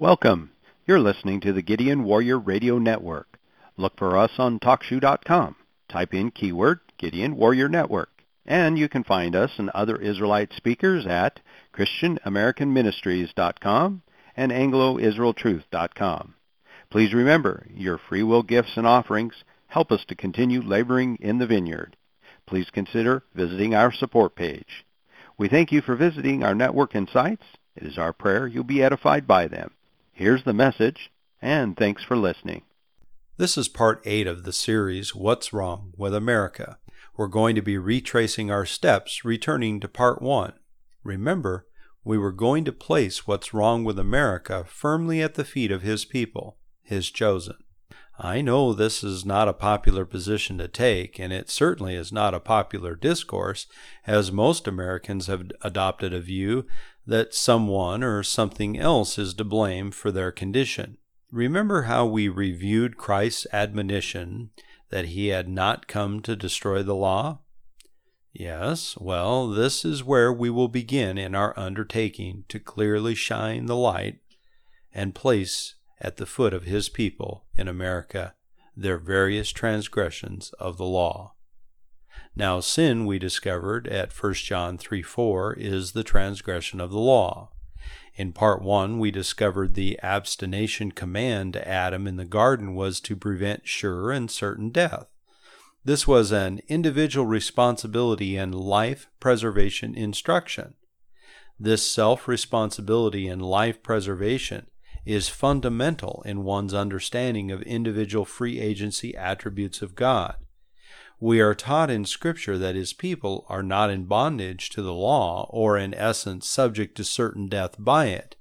Welcome. You're listening to the Gideon Warrior Radio Network. Look for us on TalkShoe.com. Type in keyword Gideon Warrior Network. And you can find us and other Israelite speakers at ChristianAmericanMinistries.com and AngloIsraelTruth.com. Please remember, your free will gifts and offerings help us to continue laboring in the vineyard. Please consider visiting our support page. We thank you for visiting our network and sites. It is our prayer you'll be edified by them. Here's the message, and thanks for listening. This is part 8 of the series, What's Wrong with America? We're going to be retracing our steps, returning to part 1. Remember, we were going to place what's wrong with America firmly at the feet of His people, His chosen. I know this is not a popular position to take, and it certainly is not a popular discourse, as most Americans have adopted a view that someone or something else is to blame for their condition. Remember how we reviewed Christ's admonition that he had not come to destroy the law? Yes, well, this is where we will begin in our undertaking to clearly shine the light and place at the foot of his people in America their various transgressions of the law. Now, sin, we discovered at 1 John 3 4, is the transgression of the law. In part 1, we discovered the abstination command to Adam in the garden was to prevent sure and certain death. This was an individual responsibility and life preservation instruction. This self responsibility and life preservation is fundamental in one's understanding of individual free agency attributes of God. We are taught in Scripture that His people are not in bondage to the law, or in essence subject to certain death by it.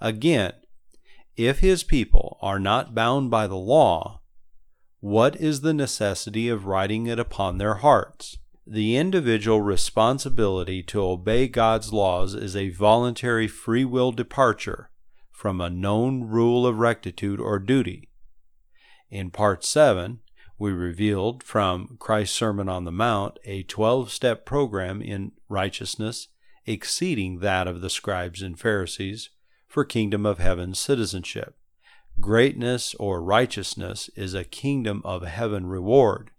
Again, if His people are not bound by the law, what is the necessity of writing it upon their hearts? The individual responsibility to obey God's laws is a voluntary free will departure from a known rule of rectitude or duty. In Part 7, we revealed from Christ's Sermon on the Mount a 12 step program in righteousness exceeding that of the scribes and Pharisees for kingdom of heaven citizenship. Greatness or righteousness is a kingdom of heaven reward.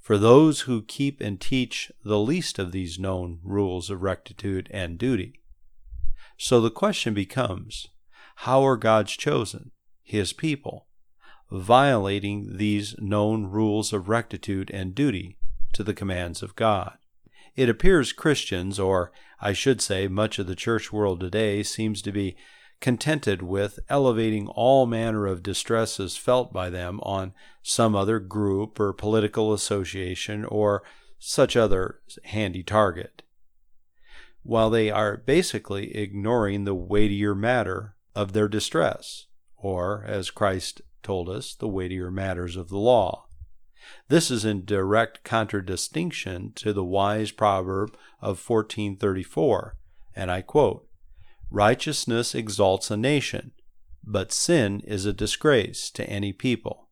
For those who keep and teach the least of these known rules of rectitude and duty. So the question becomes how are God's chosen, His people, violating these known rules of rectitude and duty to the commands of God? It appears Christians, or I should say much of the church world today, seems to be contented with elevating all manner of distresses felt by them on some other group or political association or such other handy target, while they are basically ignoring the weightier matter of their distress, or, as Christ told us, the weightier matters of the law. This is in direct contradistinction to the wise proverb of 1434, and I quote, Righteousness exalts a nation, but sin is a disgrace to any people.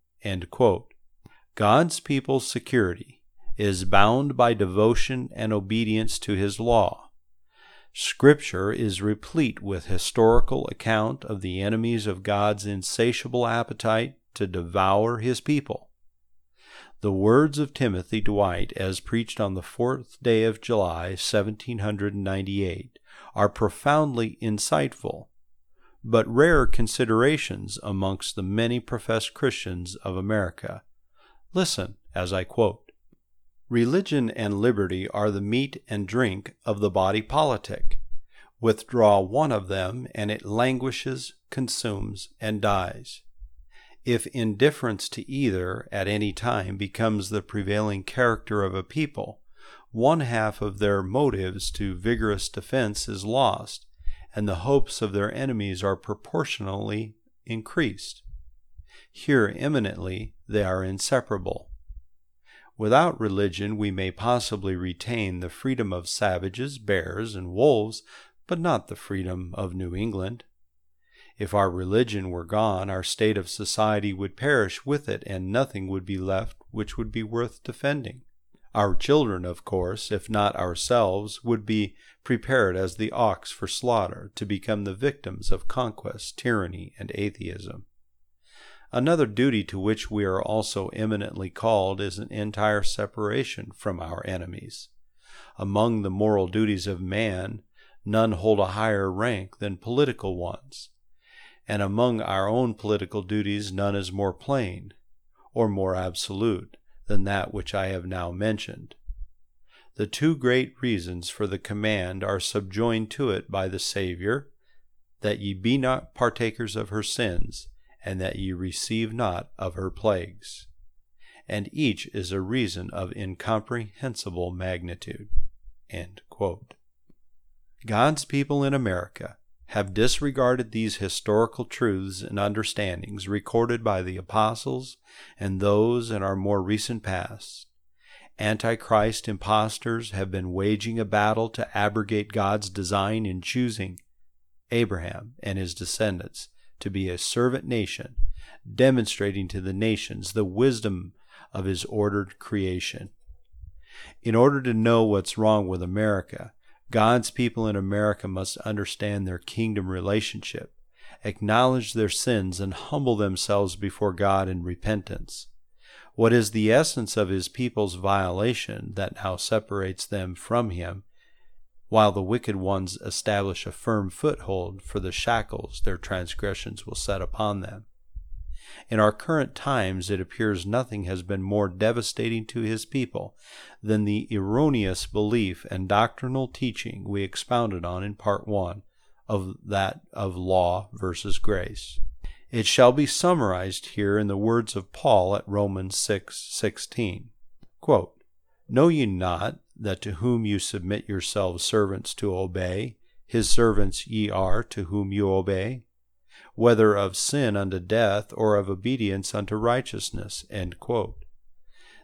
God's people's security is bound by devotion and obedience to his law. Scripture is replete with historical account of the enemies of God's insatiable appetite to devour his people. The words of Timothy Dwight, as preached on the fourth day of July, 1798, are profoundly insightful, but rare considerations amongst the many professed Christians of America. Listen as I quote Religion and liberty are the meat and drink of the body politic. Withdraw one of them, and it languishes, consumes, and dies. If indifference to either at any time becomes the prevailing character of a people, one half of their motives to vigorous defense is lost, and the hopes of their enemies are proportionally increased. Here eminently they are inseparable. Without religion, we may possibly retain the freedom of savages, bears, and wolves, but not the freedom of New England. If our religion were gone, our state of society would perish with it, and nothing would be left which would be worth defending. Our children, of course, if not ourselves, would be prepared as the ox for slaughter to become the victims of conquest, tyranny, and atheism. Another duty to which we are also eminently called is an entire separation from our enemies. Among the moral duties of man, none hold a higher rank than political ones, and among our own political duties none is more plain, or more absolute, than that which I have now mentioned. The two great reasons for the command are subjoined to it by the Saviour, that ye be not partakers of her sins, and that ye receive not of her plagues. And each is a reason of incomprehensible magnitude. God's people in America have disregarded these historical truths and understandings recorded by the apostles and those in our more recent past. Antichrist impostors have been waging a battle to abrogate God's design in choosing Abraham and his descendants to be a servant nation, demonstrating to the nations the wisdom of his ordered creation. In order to know what's wrong with America, God's people in America must understand their kingdom relationship, acknowledge their sins, and humble themselves before God in repentance. What is the essence of his people's violation that now separates them from him while the wicked ones establish a firm foothold for the shackles their transgressions will set upon them. In our current times, it appears nothing has been more devastating to his people than the erroneous belief and doctrinal teaching we expounded on in Part 1 of that of law versus grace. It shall be summarized here in the words of Paul at Romans 6:16. 6, Know ye not that to whom you submit yourselves servants to obey, his servants ye are to whom you obey, whether of sin unto death or of obedience unto righteousness.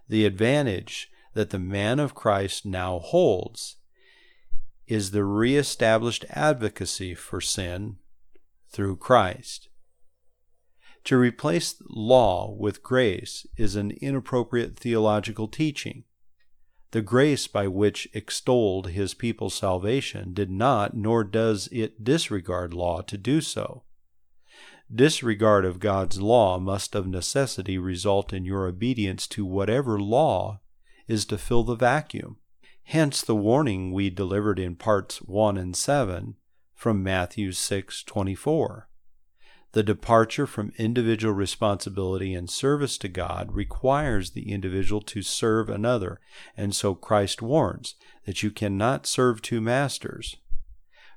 The advantage that the man of Christ now holds is the re-established advocacy for sin through Christ. To replace law with grace is an inappropriate theological teaching. The grace by which extolled his people's salvation did not, nor does it disregard law to do so. Disregard of God's law must of necessity result in your obedience to whatever law is to fill the vacuum. Hence the warning we delivered in parts 1 and 7 from Matthew 6:24. The departure from individual responsibility and service to God requires the individual to serve another, and so Christ warns that you cannot serve two masters.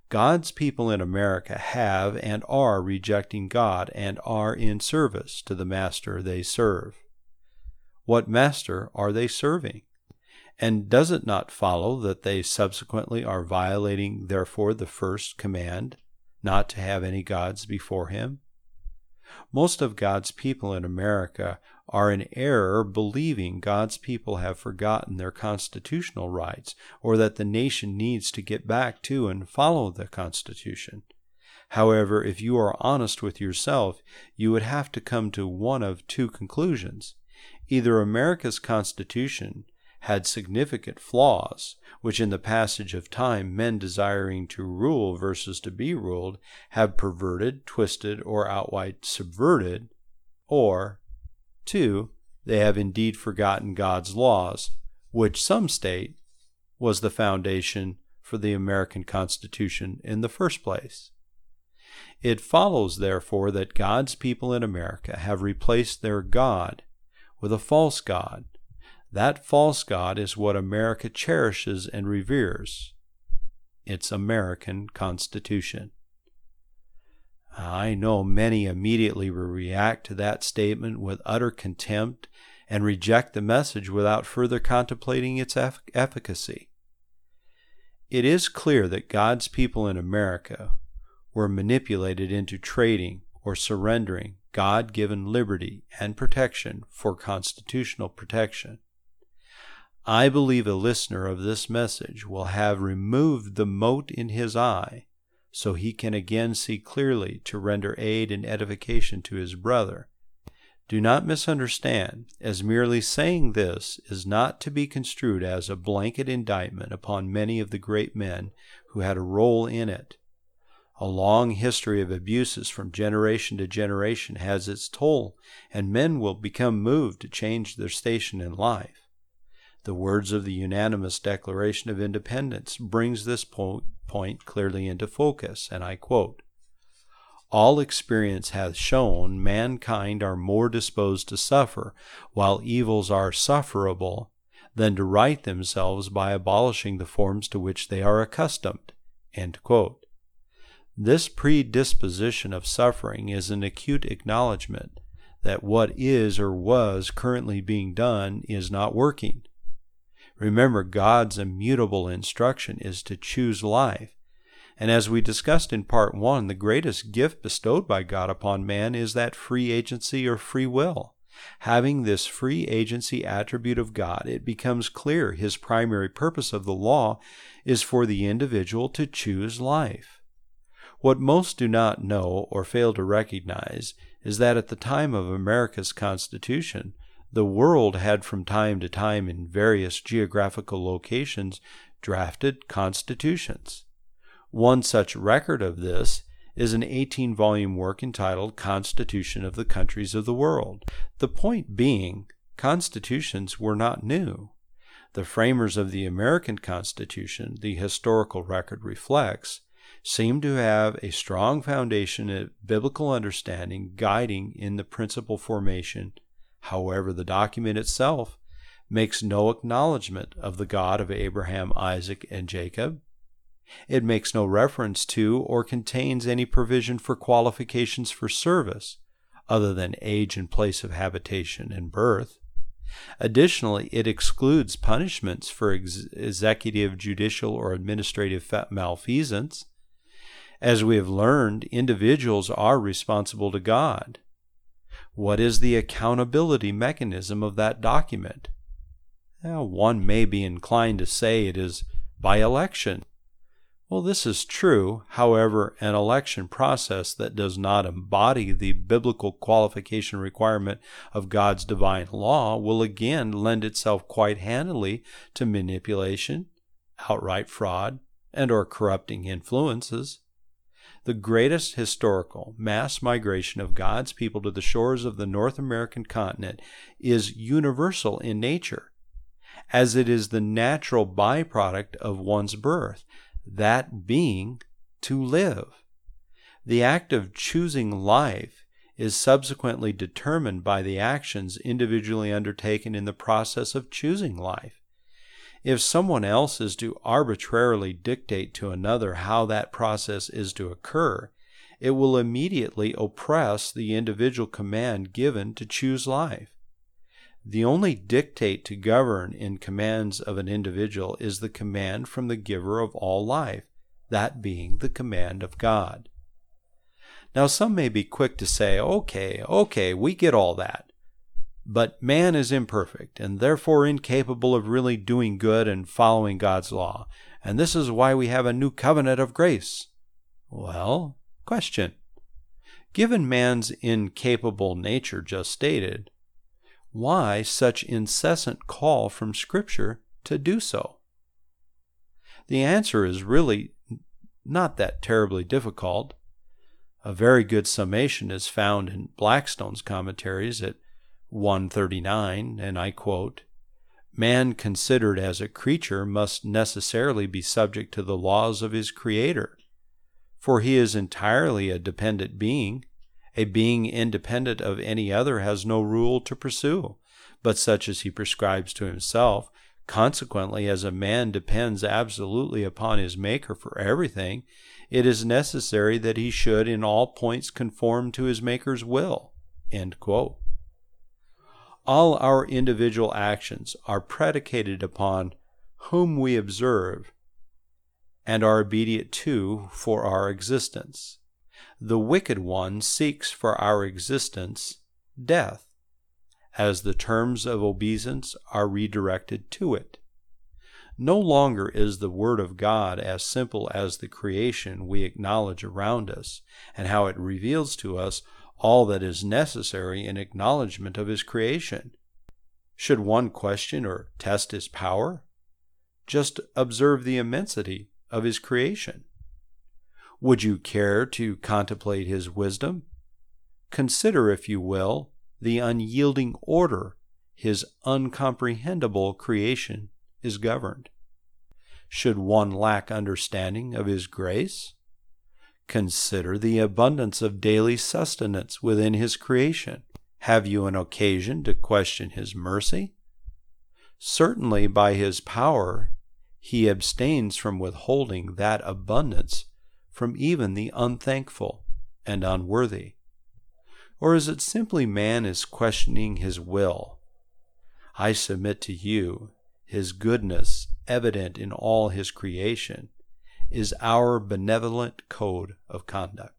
God's people in America have and are rejecting God and are in service to the master they serve. What master are they serving? And does it not follow that they subsequently are violating, therefore, the first command, not to have any gods before him? Most of God's people in America are in error believing God's people have forgotten their constitutional rights or that the nation needs to get back to and follow the Constitution. However, if you are honest with yourself, you would have to come to one of two conclusions. Either America's Constitution had significant flaws, which in the passage of time men desiring to rule versus to be ruled have perverted, twisted, or outright subverted, or, two, they have indeed forgotten God's laws, which some state was the foundation for the American Constitution in the first place. It follows, therefore, that God's people in America have replaced their God with a false God that false God is what America cherishes and reveres its American Constitution. I know many immediately will react to that statement with utter contempt and reject the message without further contemplating its efficacy. It is clear that God's people in America were manipulated into trading or surrendering God given liberty and protection for constitutional protection. I believe a listener of this message will have removed the mote in his eye, so he can again see clearly to render aid and edification to his brother. Do not misunderstand, as merely saying this is not to be construed as a blanket indictment upon many of the great men who had a role in it. A long history of abuses from generation to generation has its toll, and men will become moved to change their station in life. The words of the unanimous Declaration of Independence brings this po- point clearly into focus, and I quote, all experience hath shown mankind are more disposed to suffer, while evils are sufferable, than to right themselves by abolishing the forms to which they are accustomed. This predisposition of suffering is an acute acknowledgement that what is or was currently being done is not working. Remember, God's immutable instruction is to choose life, and as we discussed in part one, the greatest gift bestowed by God upon man is that free agency or free will. Having this free agency attribute of God, it becomes clear his primary purpose of the law is for the individual to choose life. What most do not know or fail to recognize is that at the time of America's Constitution, the world had from time to time in various geographical locations drafted constitutions. One such record of this is an 18 volume work entitled Constitution of the Countries of the World. The point being, constitutions were not new. The framers of the American Constitution, the historical record reflects, seem to have a strong foundation of biblical understanding guiding in the principal formation. However, the document itself makes no acknowledgement of the God of Abraham, Isaac, and Jacob, it makes no reference to or contains any provision for qualifications for service, other than age and place of habitation and birth. Additionally, it excludes punishments for ex- executive, judicial, or administrative malfeasance. As we have learned, individuals are responsible to God. What is the accountability mechanism of that document? Well, one may be inclined to say it is by election. Well, this is true. However, an election process that does not embody the biblical qualification requirement of God's divine law will again lend itself quite handily to manipulation, outright fraud, and or corrupting influences. The greatest historical mass migration of God's people to the shores of the North American continent is universal in nature, as it is the natural byproduct of one's birth that being to live. The act of choosing life is subsequently determined by the actions individually undertaken in the process of choosing life. If someone else is to arbitrarily dictate to another how that process is to occur, it will immediately oppress the individual command given to choose life. The only dictate to govern in commands of an individual is the command from the giver of all life, that being the command of God. Now, some may be quick to say, okay, okay, we get all that. But man is imperfect and therefore incapable of really doing good and following God's law, and this is why we have a new covenant of grace. Well, question. Given man's incapable nature just stated, why such incessant call from Scripture to do so? The answer is really not that terribly difficult. A very good summation is found in Blackstone's commentaries at 139, and I quote Man considered as a creature must necessarily be subject to the laws of his Creator, for he is entirely a dependent being a being independent of any other has no rule to pursue, but such as he prescribes to himself. Consequently, as a man depends absolutely upon his Maker for everything, it is necessary that he should in all points conform to his Maker's will. All our individual actions are predicated upon whom we observe and are obedient to for our existence the wicked one seeks for our existence death, as the terms of obeisance are redirected to it. No longer is the Word of God as simple as the creation we acknowledge around us and how it reveals to us all that is necessary in acknowledgement of his creation. Should one question or test his power? Just observe the immensity of his creation. Would you care to contemplate his wisdom? Consider, if you will, the unyielding order his uncomprehendable creation is governed. Should one lack understanding of his grace? Consider the abundance of daily sustenance within his creation. Have you an occasion to question his mercy? Certainly, by his power, he abstains from withholding that abundance from even the unthankful and unworthy. Or is it simply man is questioning his will? I submit to you, his goodness, evident in all his creation, is our benevolent code of conduct.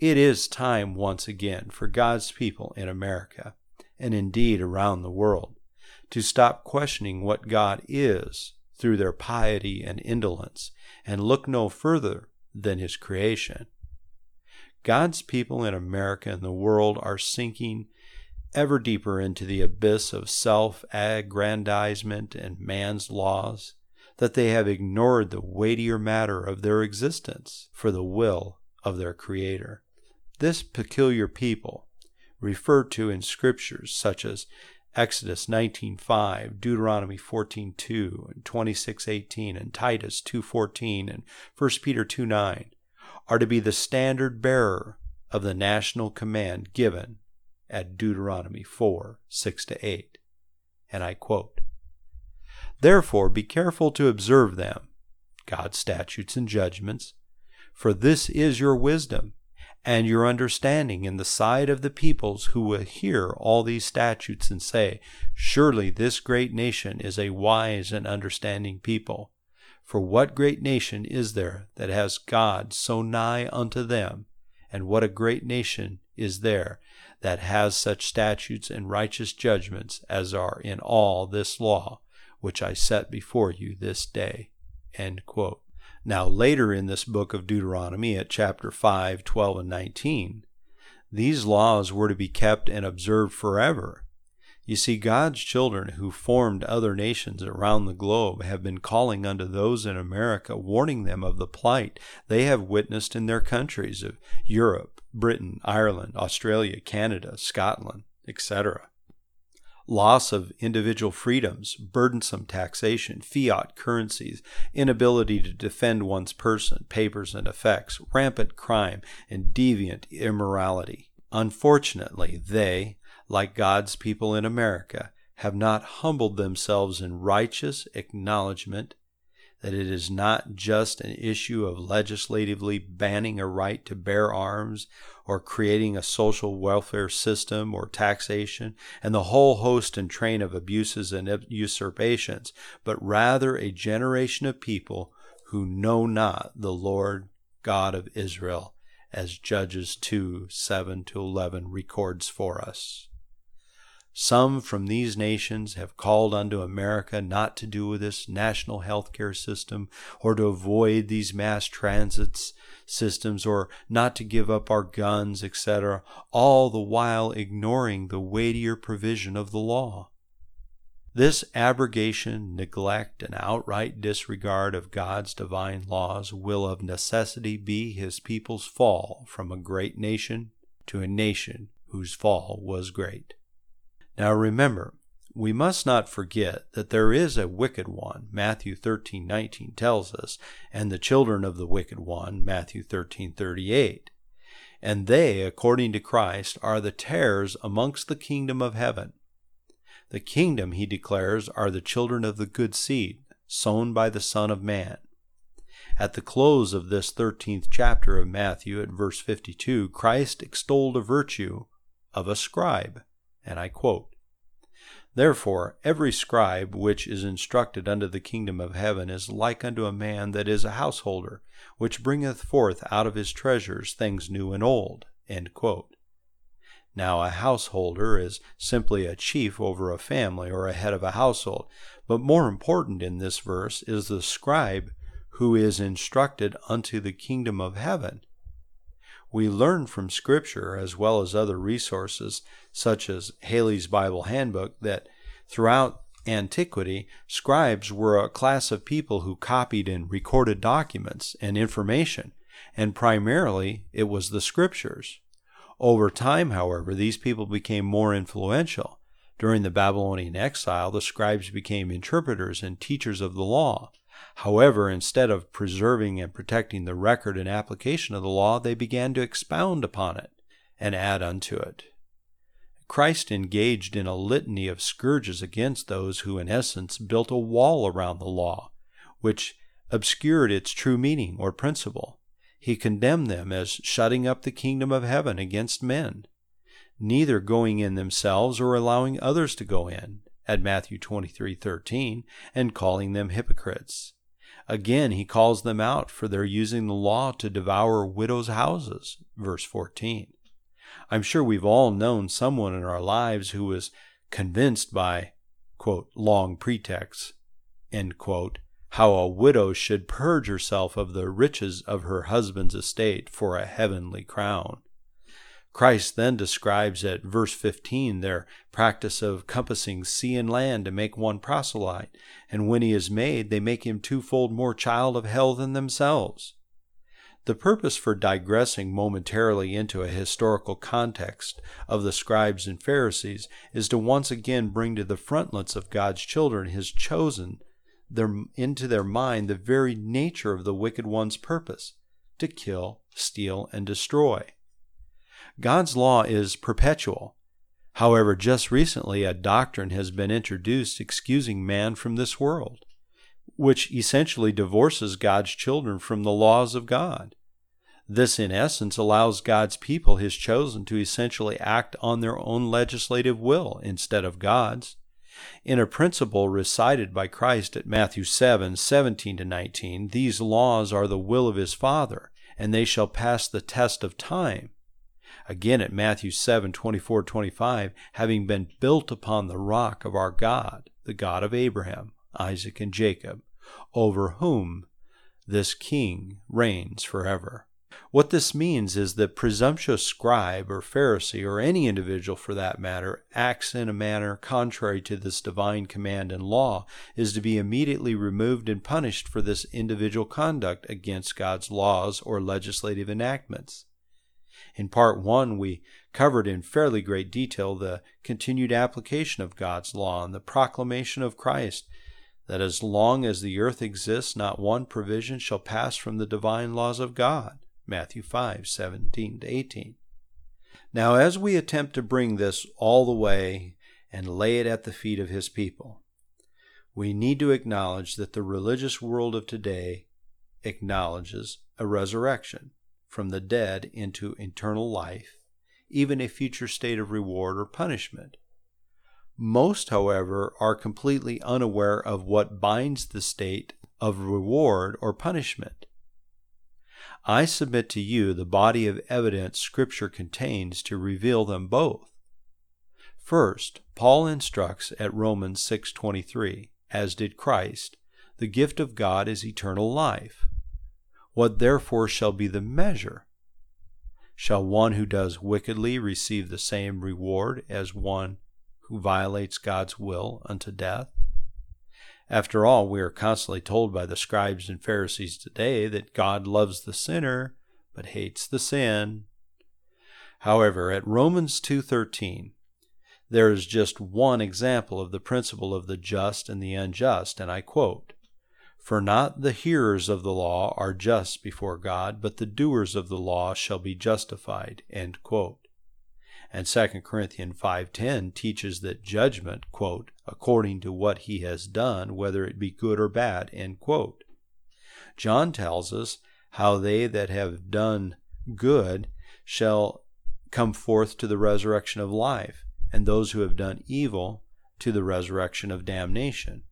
It is time once again for God's people in America, and indeed around the world, to stop questioning what God is through their piety and indolence, and look no further than His creation. God's people in America and the world are sinking ever deeper into the abyss of self aggrandizement and man's laws, that they have ignored the weightier matter of their existence for the will of their Creator. This peculiar people, referred to in scriptures such as Exodus 19:5, Deuteronomy 14:2, and 26:18, and Titus 2:14, and 1 Peter 2:9, are to be the standard bearer of the national command given at Deuteronomy 4 6 8. And I quote Therefore be careful to observe them, God's statutes and judgments, for this is your wisdom and your understanding in the sight of the peoples who will hear all these statutes and say, Surely this great nation is a wise and understanding people. For what great nation is there that has God so nigh unto them? And what a great nation is there that has such statutes and righteous judgments as are in all this law which I set before you this day? Now, later in this book of Deuteronomy, at chapter 5, 12, and 19, these laws were to be kept and observed forever. You see, God's children who formed other nations around the globe have been calling unto those in America, warning them of the plight they have witnessed in their countries of Europe, Britain, Ireland, Australia, Canada, Scotland, etc loss of individual freedoms, burdensome taxation, fiat currencies, inability to defend one's person, papers, and effects, rampant crime, and deviant immorality. Unfortunately, they, like God's people in America, have not humbled themselves in righteous acknowledgement that it is not just an issue of legislatively banning a right to bear arms or creating a social welfare system or taxation and the whole host and train of abuses and usurpations, but rather a generation of people who know not the Lord God of Israel, as Judges 2 7 to 11 records for us. Some from these nations have called unto America not to do with this national health care system or to avoid these mass transit systems or not to give up our guns, etc., all the while ignoring the weightier provision of the law. This abrogation, neglect, and outright disregard of God's divine laws will of necessity be his people's fall from a great nation to a nation whose fall was great. Now remember, we must not forget that there is a wicked one, Matthew 13:19 tells us, and the children of the wicked one, Matthew 13:38. And they, according to Christ, are the tares amongst the kingdom of heaven. The kingdom, he declares, are the children of the good seed, sown by the Son of Man. At the close of this 13th chapter of Matthew, at verse 52, Christ extolled a virtue of a scribe and I quote, Therefore, every scribe which is instructed unto the kingdom of heaven is like unto a man that is a householder, which bringeth forth out of his treasures things new and old. Now, a householder is simply a chief over a family or a head of a household, but more important in this verse is the scribe who is instructed unto the kingdom of heaven We learn from Scripture, as well as other resources, such as Halley's Bible Handbook, that throughout antiquity, scribes were a class of people who copied and recorded documents and information, and primarily it was the Scriptures. Over time, however, these people became more influential. During the Babylonian exile, the scribes became interpreters and teachers of the law. However, instead of preserving and protecting the record and application of the law, they began to expound upon it and add unto it. Christ engaged in a litany of scourges against those who, in essence, built a wall around the law, which obscured its true meaning or principle. He condemned them as shutting up the kingdom of heaven against men, neither going in themselves or allowing others to go in, at Matthew 23:13, and calling them hypocrites. Again, he calls them out for their using the law to devour widows' houses, verse 14. I'm sure we've all known someone in our lives who was convinced by, quote, long pretexts, end quote, how a widow should purge herself of the riches of her husband's estate for a heavenly crown. Christ then describes at verse 15 their practice of compassing sea and land to make one proselyte, and when he is made, they make him twofold more child of hell than themselves. The purpose for digressing momentarily into a historical context of the scribes and Pharisees is to once again bring to the frontlets of God's children, his chosen, their, into their mind the very nature of the wicked one's purpose to kill, steal, and destroy. God's law is perpetual. However, just recently a doctrine has been introduced excusing man from this world which essentially divorces God's children from the laws of God. This, in essence, allows God's people, his chosen, to essentially act on their own legislative will instead of God's. In a principle recited by Christ at Matthew 7 17 to 19, these laws are the will of his Father, and they shall pass the test of time. Again at Matthew 7 24 25, having been built upon the rock of our God, the God of Abraham, Isaac, and Jacob, over whom this king reigns forever. What this means is that presumptuous scribe or Pharisee, or any individual for that matter, acts in a manner contrary to this divine command and law, is to be immediately removed and punished for this individual conduct against God's laws or legislative enactments. In part one, we covered in fairly great detail the continued application of God's law and the proclamation of Christ that as long as the earth exists, not one provision shall pass from the divine laws of God. Matthew 5 17 to 18. Now, as we attempt to bring this all the way and lay it at the feet of His people, we need to acknowledge that the religious world of today acknowledges a resurrection from the dead into eternal life, even a future state of reward or punishment. Most, however, are completely unaware of what binds the state of reward or punishment. I submit to you the body of evidence Scripture contains to reveal them both. First, Paul instructs at Romans 6:23, as did Christ, the gift of God is eternal life. What therefore shall be the measure? Shall one who does wickedly receive the same reward as one who violates God's will unto death? After all, we are constantly told by the scribes and Pharisees today that God loves the sinner but hates the sin. However, at Romans 2:13, there is just one example of the principle of the just and the unjust, and I quote, "For not the hearers of the law are just before God, but the doers of the law shall be justified." And 2 Corinthians 5:10 teaches that judgment, quote, according to what he has done, whether it be good or bad. John tells us how they that have done good shall come forth to the resurrection of life, and those who have done evil to the resurrection of damnation.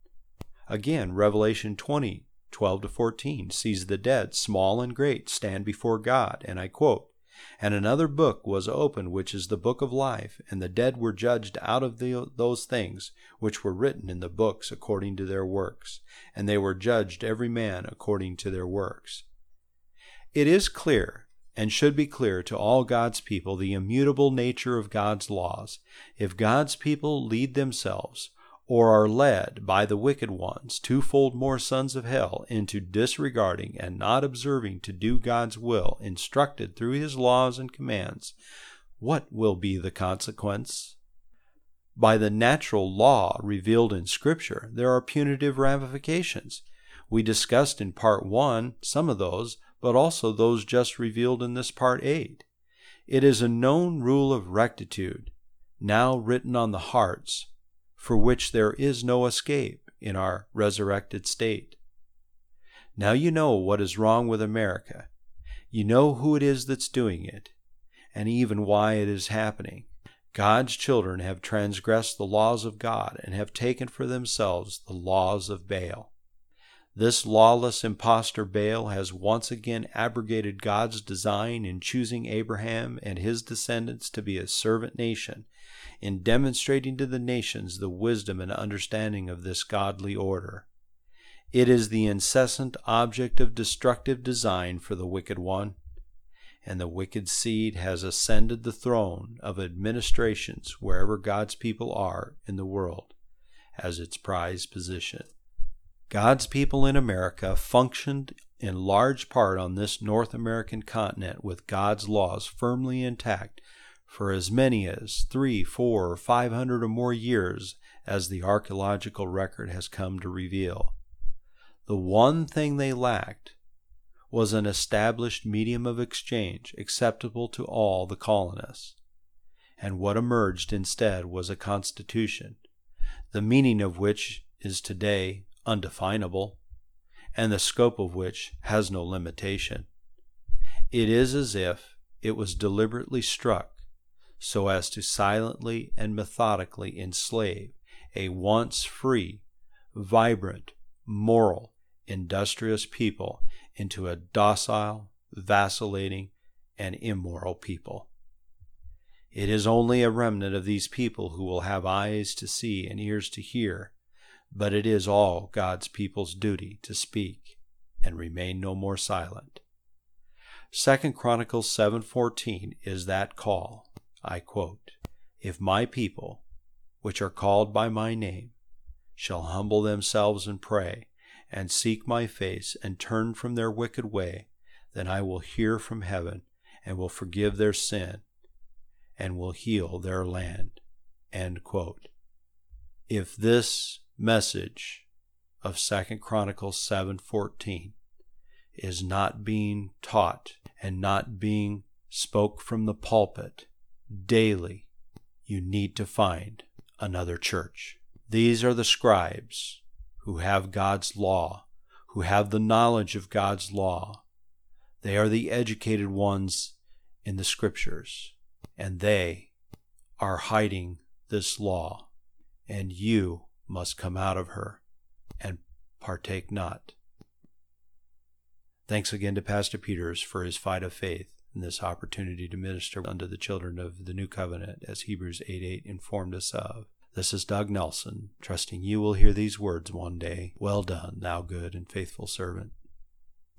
Again, Revelation 20, 12 to 14 sees the dead, small and great, stand before God, and I quote, and another book was opened, which is the book of life, and the dead were judged out of the, those things which were written in the books according to their works, and they were judged every man according to their works. It is clear and should be clear to all God's people the immutable nature of God's laws. If God's people lead themselves, or are led by the wicked ones, twofold more sons of hell, into disregarding and not observing to do God's will, instructed through his laws and commands, what will be the consequence? By the natural law revealed in Scripture, there are punitive ramifications. We discussed in Part 1 some of those, but also those just revealed in this Part 8. It is a known rule of rectitude, now written on the hearts, for which there is no escape in our resurrected state. Now you know what is wrong with America. You know who it is that's doing it, and even why it is happening. God's children have transgressed the laws of God and have taken for themselves the laws of Baal. This lawless impostor Baal has once again abrogated God's design in choosing Abraham and his descendants to be a servant nation in demonstrating to the nations the wisdom and understanding of this godly order. It is the incessant object of destructive design for the wicked one, and the wicked seed has ascended the throne of administrations wherever God's people are in the world as its prized position. God's people in America functioned in large part on this North American continent with God's laws firmly intact for as many as three, four, or five hundred or more years as the archaeological record has come to reveal. The one thing they lacked was an established medium of exchange acceptable to all the colonists. And what emerged instead was a constitution, the meaning of which is today undefinable, and the scope of which has no limitation. It is as if it was deliberately struck so as to silently and methodically enslave a once free, vibrant, moral, industrious people into a docile, vacillating, and immoral people. It is only a remnant of these people who will have eyes to see and ears to hear, but it is all God's people's duty to speak and remain no more silent. Second Chronicles 7:14 is that call. I quote, If my people, which are called by my name, shall humble themselves and pray, and seek my face, and turn from their wicked way, then I will hear from heaven, and will forgive their sin, and will heal their land. End quote. If this message of Second Chronicles 7:14 is not being taught and not being spoke from the pulpit, daily, you need to find another church. These are the scribes who have God's law, who have the knowledge of God's law. They are the educated ones in the scriptures, and they are hiding this law, and you must come out of her and partake not. Thanks again to Pastor Peters for his fight of faith and this opportunity to minister unto the children of the new covenant, as Hebrews 8 8 informed us of. This is Doug Nelson, trusting you will hear these words one day. Well done, thou good and faithful servant.